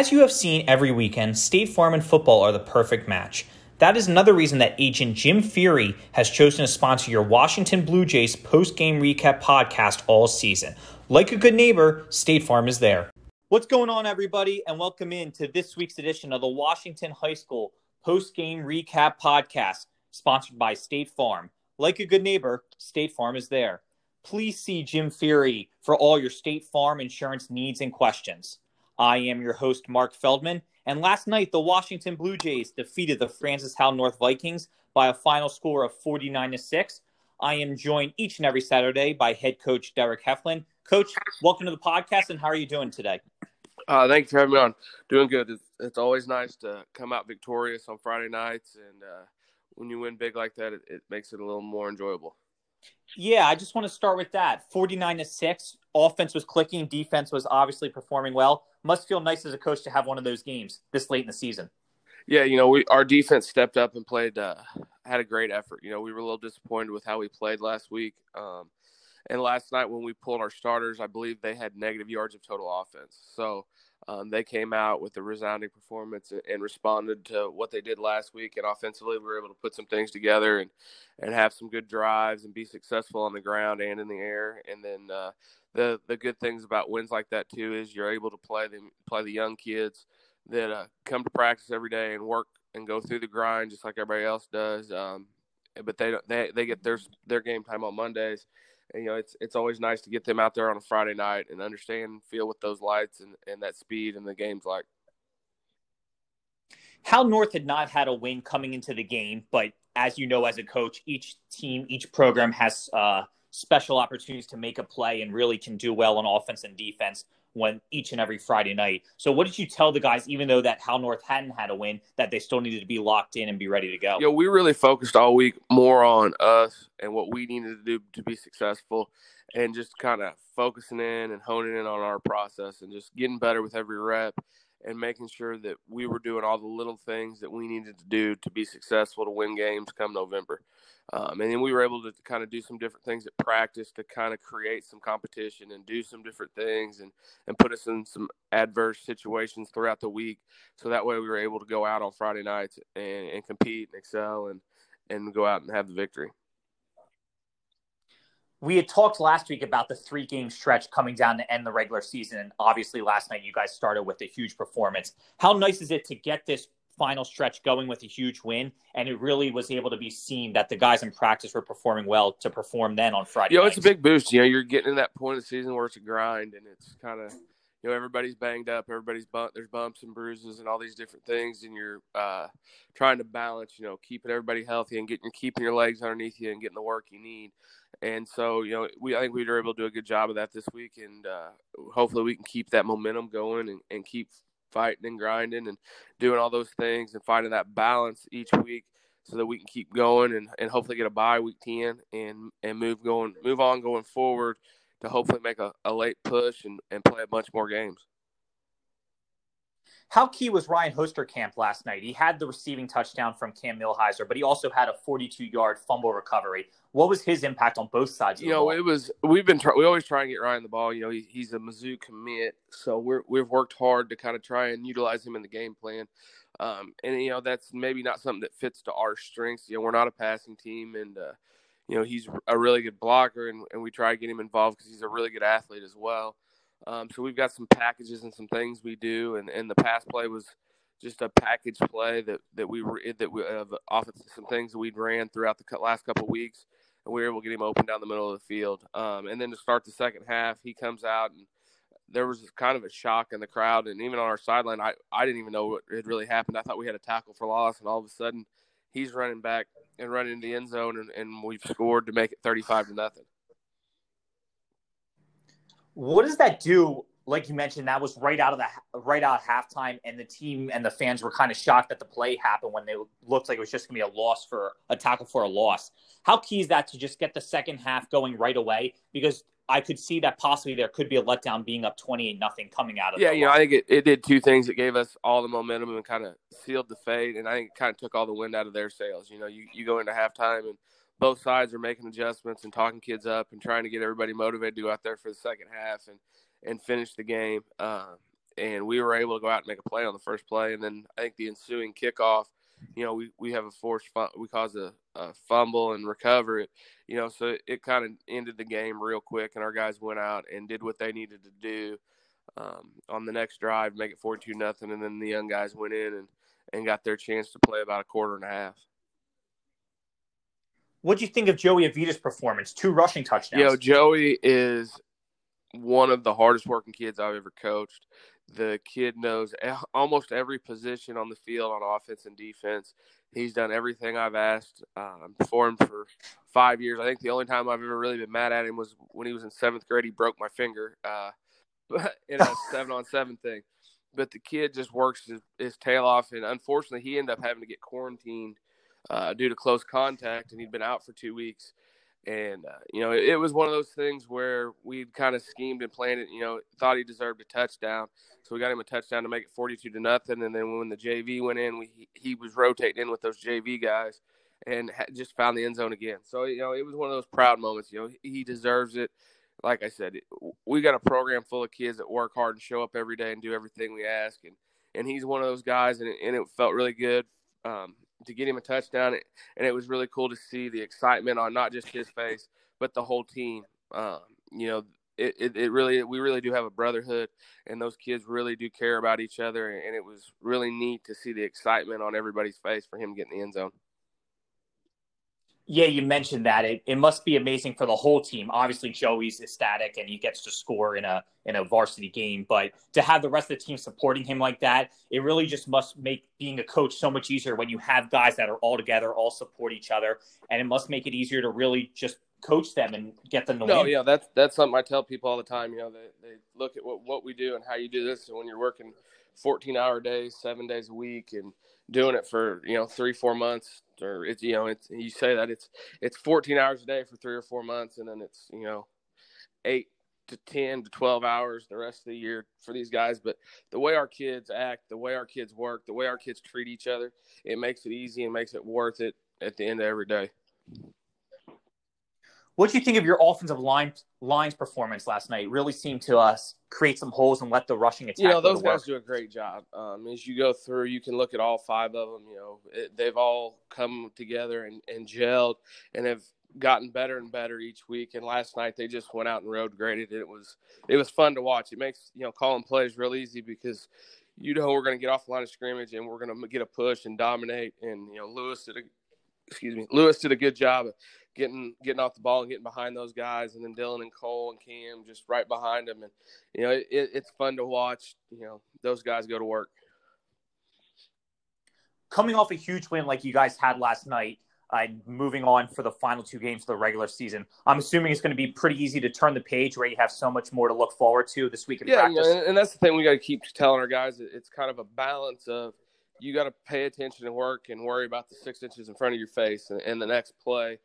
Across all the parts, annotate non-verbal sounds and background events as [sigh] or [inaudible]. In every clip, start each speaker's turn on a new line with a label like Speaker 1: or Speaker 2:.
Speaker 1: As you have seen every weekend, State Farm and football are the perfect match. That is another reason that agent Jim Feighery has chosen to sponsor your Washington Blue Jays post game recap podcast all season. Like a good neighbor, State Farm is there. What's going on, everybody, and welcome in to this week's edition of the Washington High School post game recap podcast, sponsored by State Farm. Like a good neighbor, State Farm is there. Please see Jim Feighery for all your State Farm insurance needs and questions. I am your host, Mark Feldman. And last night, the Washington Blue Jays defeated the Francis Howell North Vikings by a final score of 49 to 6. I am joined each and every Saturday by head coach Derrick Heflin. Coach, welcome to the podcast, and how are you doing today?
Speaker 2: Uh, thank you for having me on. Doing good. It's, it's, always nice to come out victorious on Friday nights, and uh, when you win big like that, it, it makes it a little more enjoyable.
Speaker 1: Yeah, I just want to start with that. 49 to 6. Offense was clicking, defense was obviously performing well. Must feel nice as a coach to have one of those games this late in the season.
Speaker 2: Yeah, you know, we our defense stepped up and played uh, had a great effort. You know, we were a little disappointed with how we played last week. Um, and last night when we pulled our starters, I believe they had negative yards of total offense. So um, they came out with a resounding performance and, responded to what they did last week. And offensively, we were able to put some things together and, and have some good drives and be successful on the ground and in the air. And then uh, the the good things about wins like that too is you're able to play the play the young kids that uh, come to practice every day and work and go through the grind just like everybody else does. Um, but they they they get their their game time on Mondays and, you know, it's it's always nice to get them out there on a Friday night and understand feel what those lights and, and that speed and the game's like.
Speaker 1: Howell North had not had a win coming into the game, but as you know, as a coach, each team, each program has uh, special opportunities to make a play and really can do well on offense and defense when each and every Friday night. So what did you tell the guys, even though that Howell North hadn't had a win, that they still needed to be locked in and be ready to go?
Speaker 2: Yeah, we really focused all week more on us and what we needed to do to be successful and just kind of focusing in and honing in on our process and just getting better with every rep and making sure that we were doing all the little things that we needed to do to be successful to win games come November. Um, and then we were able to kind of do some different things at practice to kind of create some competition and do some different things and, and put us in some adverse situations throughout the week. So that way we were able to go out on Friday nights and, and compete and excel and, and go out and have the victory.
Speaker 1: We had talked last week about the three game stretch coming down to end the regular season. And obviously, last night you guys started with a huge performance. How nice is it to get this final stretch going with a huge win? And it really was able to be seen that the guys in practice were performing well to perform then on Friday.
Speaker 2: You know, nights. it's a big boost. You know, you're getting to that point of the season where it's a grind and it's kind of you know everybody's banged up everybody's bump there's bumps and bruises and all these different things and you're uh, trying to balance you know keeping everybody healthy and getting keeping your legs underneath you and getting the work you need and so you know we i think we were able to do a good job of that this week and uh, hopefully we can keep that momentum going and, and keep fighting and grinding and doing all those things and finding that balance each week so that we can keep going and, and hopefully get a bye week 10 and and move going move on going forward to hopefully make a, a late push and, and play a bunch more games.
Speaker 1: How key was Ryan Hoerstkamp last night? He had the receiving touchdown from Cam Milheiser, but he also had a 42-yard fumble recovery. What was his impact on both sides?
Speaker 2: you know,
Speaker 1: ball?
Speaker 2: it was we've been try, we always try and get Ryan the ball. You know, he, he's a Mizzou commit, so we're we've worked hard to kind of try and utilize him in the game plan. Um, and you know, that's maybe not something that fits to our strengths. You know, we're not a passing team, and uh, you know, he's a really good blocker, and, and we try to get him involved because he's a really good athlete as well. Um, so we've got some packages and some things we do, and, and the pass play was just a package play that, that we were that we have off some things that we'd ran throughout the last couple of weeks, and we were able to get him open down the middle of the field. Um, and then to start the second half, he comes out and there was kind of a shock in the crowd, and even on our sideline, I, I didn't even know what had really happened. I thought we had a tackle for loss, and all of a sudden, he's running back and running into the end zone, and, and we've scored to make it 35 to nothing.
Speaker 1: What does that do? Like you mentioned, that was right out of the right out halftime, and the team and the fans were kind of shocked that the play happened when they looked like it was just going to be a loss for a tackle for a loss. How key is that to just get the second half going right away? Because I could see that possibly there could be a letdown being up 28 nothing coming out of
Speaker 2: Yeah, you know, I think it, it did two things. It gave us all the momentum and kind of sealed the fate. And I think it kind of took all the wind out of their sails. You know, you, you go into halftime and both sides are making adjustments and talking kids up and trying to get everybody motivated to go out there for the second half and, and finish the game. Uh, and we were able to go out and make a play on the first play, and then I think the ensuing kickoff, you know, we, we have a forced we caused a, a, fumble and recover it, you know, so it, it kind of ended the game real quick, and our guys went out and did what they needed to do um, on the next drive, make it two nothing, and then the young guys went in and and got their chance to play about a quarter and a half.
Speaker 1: What do you think of Joey Avitia's performance? Two rushing touchdowns.
Speaker 2: Know, Joey is one of the hardest working kids I've ever coached. The kid knows almost every position on the field on offense and defense. He's done everything I've asked um, for him for five years. I think the only time I've ever really been mad at him was when he was in seventh grade. He broke my finger uh, [laughs] in a seven on seven thing. But the kid just works his, his, tail off, and unfortunately, he ended up having to get quarantined uh, due to close contact, and he'd been out for two weeks. And uh, you know, it, it, was one of those things where we'd kind of schemed and planned it. You know, thought he deserved a touchdown, so we got him a touchdown to make it forty-two to nothing. And then when the JV went in, we he was rotating in with those JV guys, and just found the end zone again. So you know, it was one of those proud moments. You know, he deserves it. Like I said, we got a program full of kids that work hard and show up every day and do everything we ask, and and he's one of those guys, and it, and it felt really good. Um, to get him a touchdown, and it was really cool to see the excitement on not just his face but the whole team. Um, you know, it, it, it, really we really do have a brotherhood, and those kids really do care about each other, and it was really neat to see the excitement on everybody's face for him getting the end zone
Speaker 1: yeah, you mentioned that it, it must be amazing for the whole team. Obviously, Joey's ecstatic and he gets to score in a in a varsity game, but to have the rest of the team supporting him like that, it really just must make being a coach so much easier when you have guys that are all together, all support each other, and it must make it easier to really just coach them and get them to
Speaker 2: no,
Speaker 1: win.
Speaker 2: yeah, that's that's something I tell people all the time. You know, they they look at what what we do and how you do this, and when you're working 14 hour days, seven days a week, and doing it for you know three four months or it's you know it's you say that it's it's 14 hours a day for three or four months and then it's you know eight to 10 to 12 hours the rest of the year for these guys. But the way our kids act the way our kids work the way our kids treat each other it makes it easy and makes it worth it at the end of every day
Speaker 1: what do you think of your offensive line line's performance last night? Really seemed to us create some holes and let the rushing attack.
Speaker 2: You know, those guys do a great job. Um, as you go through, you can look at all five of them. You know, it, they've all come together and, and gelled and have gotten better and better each week. And last night they just went out and road graded. It was it was fun to watch. It makes you know calling plays real easy because you know we're going to get off the line of scrimmage and we're going to get a push and dominate. And you know Lewis did a excuse me Lewis did a good job of getting getting off the ball and getting behind those guys, and then Dylan and Cole and Cam just right behind them, and you know it, it's fun to watch. You know those guys go to work.
Speaker 1: Coming off a huge win like you guys had last night, uh, moving on for the final two games of the regular season, I'm assuming it's going to be pretty easy to turn the page where you have so much more to look forward to this week in
Speaker 2: yeah,
Speaker 1: practice.
Speaker 2: Yeah, and that's the thing we got to keep telling our guys. It's kind of a balance of you got to pay attention and work and worry about the six inches in front of your face and, and the next play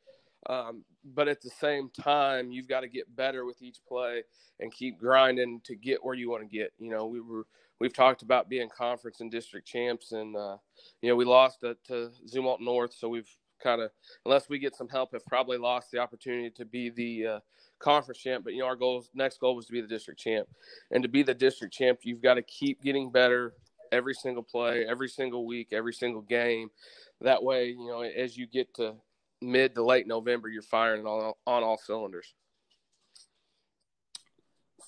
Speaker 2: um, but at the same time, you've got to get better with each play and keep grinding to get where you want to get. You know, we were we've talked about being conference and district champs, and uh, you know we lost to, to Zumwalt North, so we've kind of unless we get some help, have probably lost the opportunity to be the uh, conference champ. But you know, our goals next goal was to be the district champ, and to be the district champ, you've got to keep getting better every single play, every single week, every single game. That way, you know, as you get to mid to late November, you're firing on on all cylinders.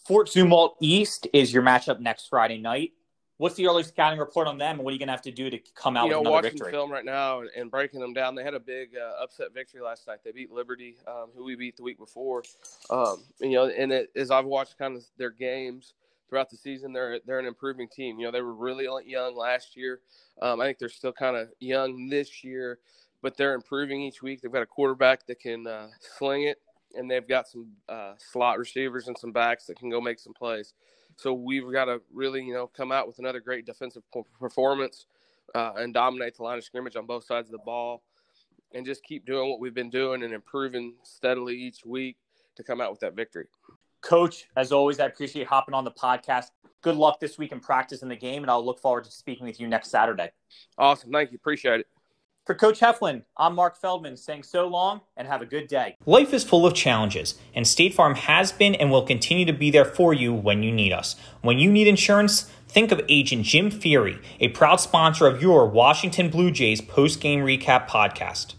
Speaker 1: Fort Zumwalt East is your matchup next Friday night. What's the early scouting report on them, and what are you going to have to do to come out
Speaker 2: you know,
Speaker 1: with another
Speaker 2: watching
Speaker 1: victory?
Speaker 2: film right now and, and, breaking them down. They had a big uh, upset victory last night. They beat Liberty, um, who we beat the week before. Um, and, you know, and it, as I've watched kind of their games throughout the season, they're they're an improving team. You know, they were really young last year. Um, I think they're still kind of young this year but they're improving each week. They've got a quarterback that can uh, sling it, and they've got some uh, slot receivers and some backs that can go make some plays. So we've got to really, you know, come out with another great defensive performance uh, and dominate the line of scrimmage on both sides of the ball, and just keep doing what we've been doing and improving steadily each week to come out with that victory.
Speaker 1: Coach, as always, I appreciate hopping on the podcast. Good luck this week in practice in the game, and I'll look forward to speaking with you next Saturday.
Speaker 2: Awesome. Thank you. Appreciate it.
Speaker 1: For Coach Heflin, I'm Mark Feldman saying so long and have a good day. Life is full of challenges, and State Farm has been and will continue to be there for you when you need us. When you need insurance, think of Agent Jim Feighery, a proud sponsor of your Washington Blue Jays post game recap podcast.